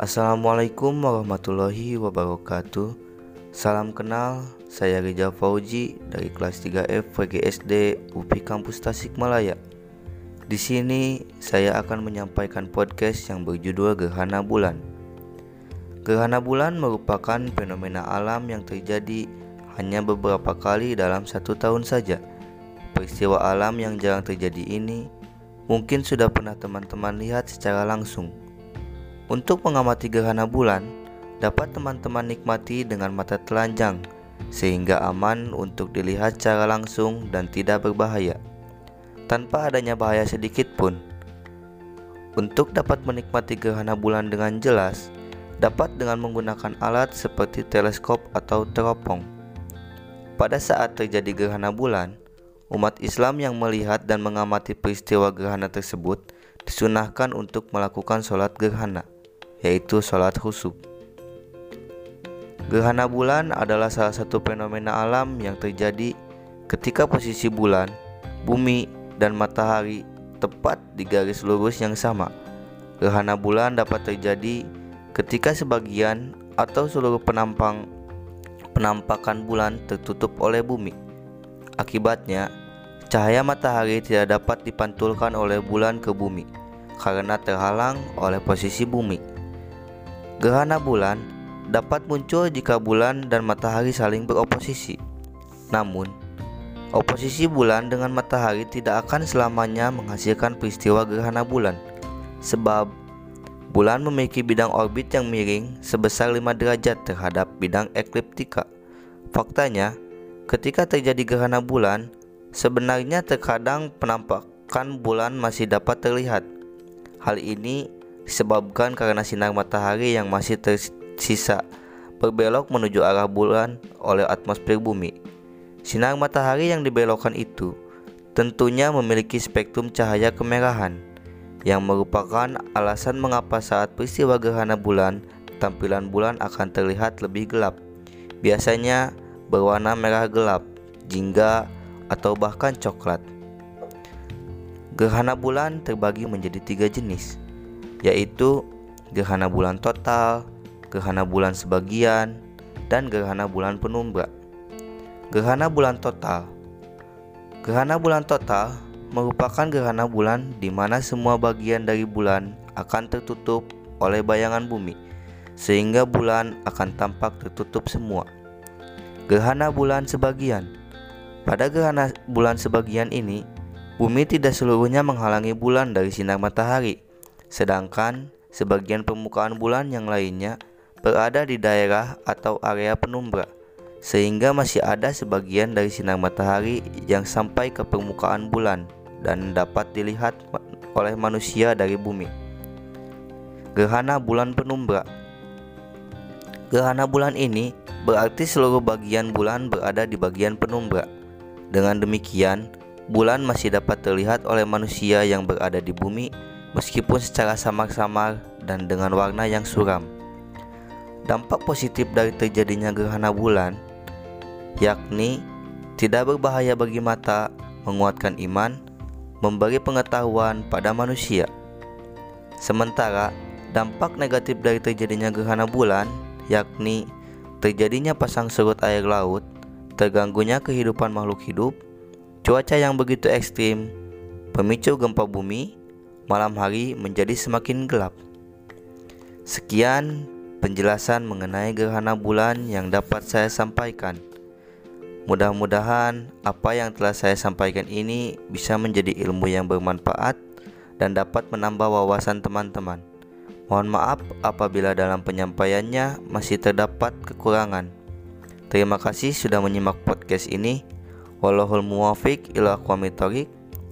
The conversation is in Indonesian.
Assalamualaikum warahmatullahi wabarakatuh. Salam kenal, saya Rizal Fauji dari kelas 3F VGSD UPI Kampus Tasikmalaya Di sini saya akan menyampaikan podcast yang berjudul Gerhana Bulan. Gerhana bulan merupakan fenomena alam yang terjadi hanya beberapa kali dalam satu tahun saja. Peristiwa alam yang jarang terjadi ini mungkin sudah pernah teman-teman lihat secara langsung untuk mengamati gerhana bulan, dapat teman-teman nikmati dengan mata telanjang, sehingga aman untuk dilihat secara langsung dan tidak berbahaya, tanpa adanya bahaya sedikit pun. Untuk dapat menikmati gerhana bulan dengan jelas, dapat dengan menggunakan alat seperti teleskop atau teropong. Pada saat terjadi gerhana bulan, umat Islam yang melihat dan mengamati peristiwa gerhana tersebut disunahkan untuk melakukan sholat gerhana yaitu sholat khusyuk. Gerhana bulan adalah salah satu fenomena alam yang terjadi ketika posisi bulan, bumi, dan matahari tepat di garis lurus yang sama. Gerhana bulan dapat terjadi ketika sebagian atau seluruh penampang penampakan bulan tertutup oleh bumi. Akibatnya, cahaya matahari tidak dapat dipantulkan oleh bulan ke bumi karena terhalang oleh posisi bumi. Gerhana bulan dapat muncul jika bulan dan matahari saling beroposisi. Namun, oposisi bulan dengan matahari tidak akan selamanya menghasilkan peristiwa gerhana bulan, sebab bulan memiliki bidang orbit yang miring sebesar 5 derajat terhadap bidang ekliptika. Faktanya, ketika terjadi gerhana bulan, sebenarnya terkadang penampakan bulan masih dapat terlihat. Hal ini disebabkan karena sinar matahari yang masih tersisa berbelok menuju arah bulan oleh atmosfer bumi. Sinar matahari yang dibelokkan itu tentunya memiliki spektrum cahaya kemerahan yang merupakan alasan mengapa saat peristiwa gerhana bulan tampilan bulan akan terlihat lebih gelap. Biasanya berwarna merah gelap, jingga, atau bahkan coklat. Gerhana bulan terbagi menjadi tiga jenis, yaitu gerhana bulan total, gerhana bulan sebagian, dan gerhana bulan penumbra. Gerhana bulan total Gerhana bulan total merupakan gerhana bulan di mana semua bagian dari bulan akan tertutup oleh bayangan bumi, sehingga bulan akan tampak tertutup semua. Gerhana bulan sebagian Pada gerhana bulan sebagian ini, bumi tidak seluruhnya menghalangi bulan dari sinar matahari, sedangkan sebagian permukaan bulan yang lainnya berada di daerah atau area penumbra, sehingga masih ada sebagian dari sinar matahari yang sampai ke permukaan bulan dan dapat dilihat oleh manusia dari bumi. Gerhana bulan penumbra Gerhana bulan ini berarti seluruh bagian bulan berada di bagian penumbra. Dengan demikian, bulan masih dapat terlihat oleh manusia yang berada di bumi meskipun secara samar-samar dan dengan warna yang suram. Dampak positif dari terjadinya gerhana bulan yakni tidak berbahaya bagi mata, menguatkan iman, memberi pengetahuan pada manusia. Sementara dampak negatif dari terjadinya gerhana bulan yakni terjadinya pasang surut air laut, terganggunya kehidupan makhluk hidup, cuaca yang begitu ekstrim, pemicu gempa bumi, malam hari menjadi semakin gelap. Sekian penjelasan mengenai gerhana bulan yang dapat saya sampaikan. Mudah-mudahan apa yang telah saya sampaikan ini bisa menjadi ilmu yang bermanfaat dan dapat menambah wawasan teman-teman. Mohon maaf apabila dalam penyampaiannya masih terdapat kekurangan. Terima kasih sudah menyimak podcast ini. Wallahul muwafiq ila aqwamit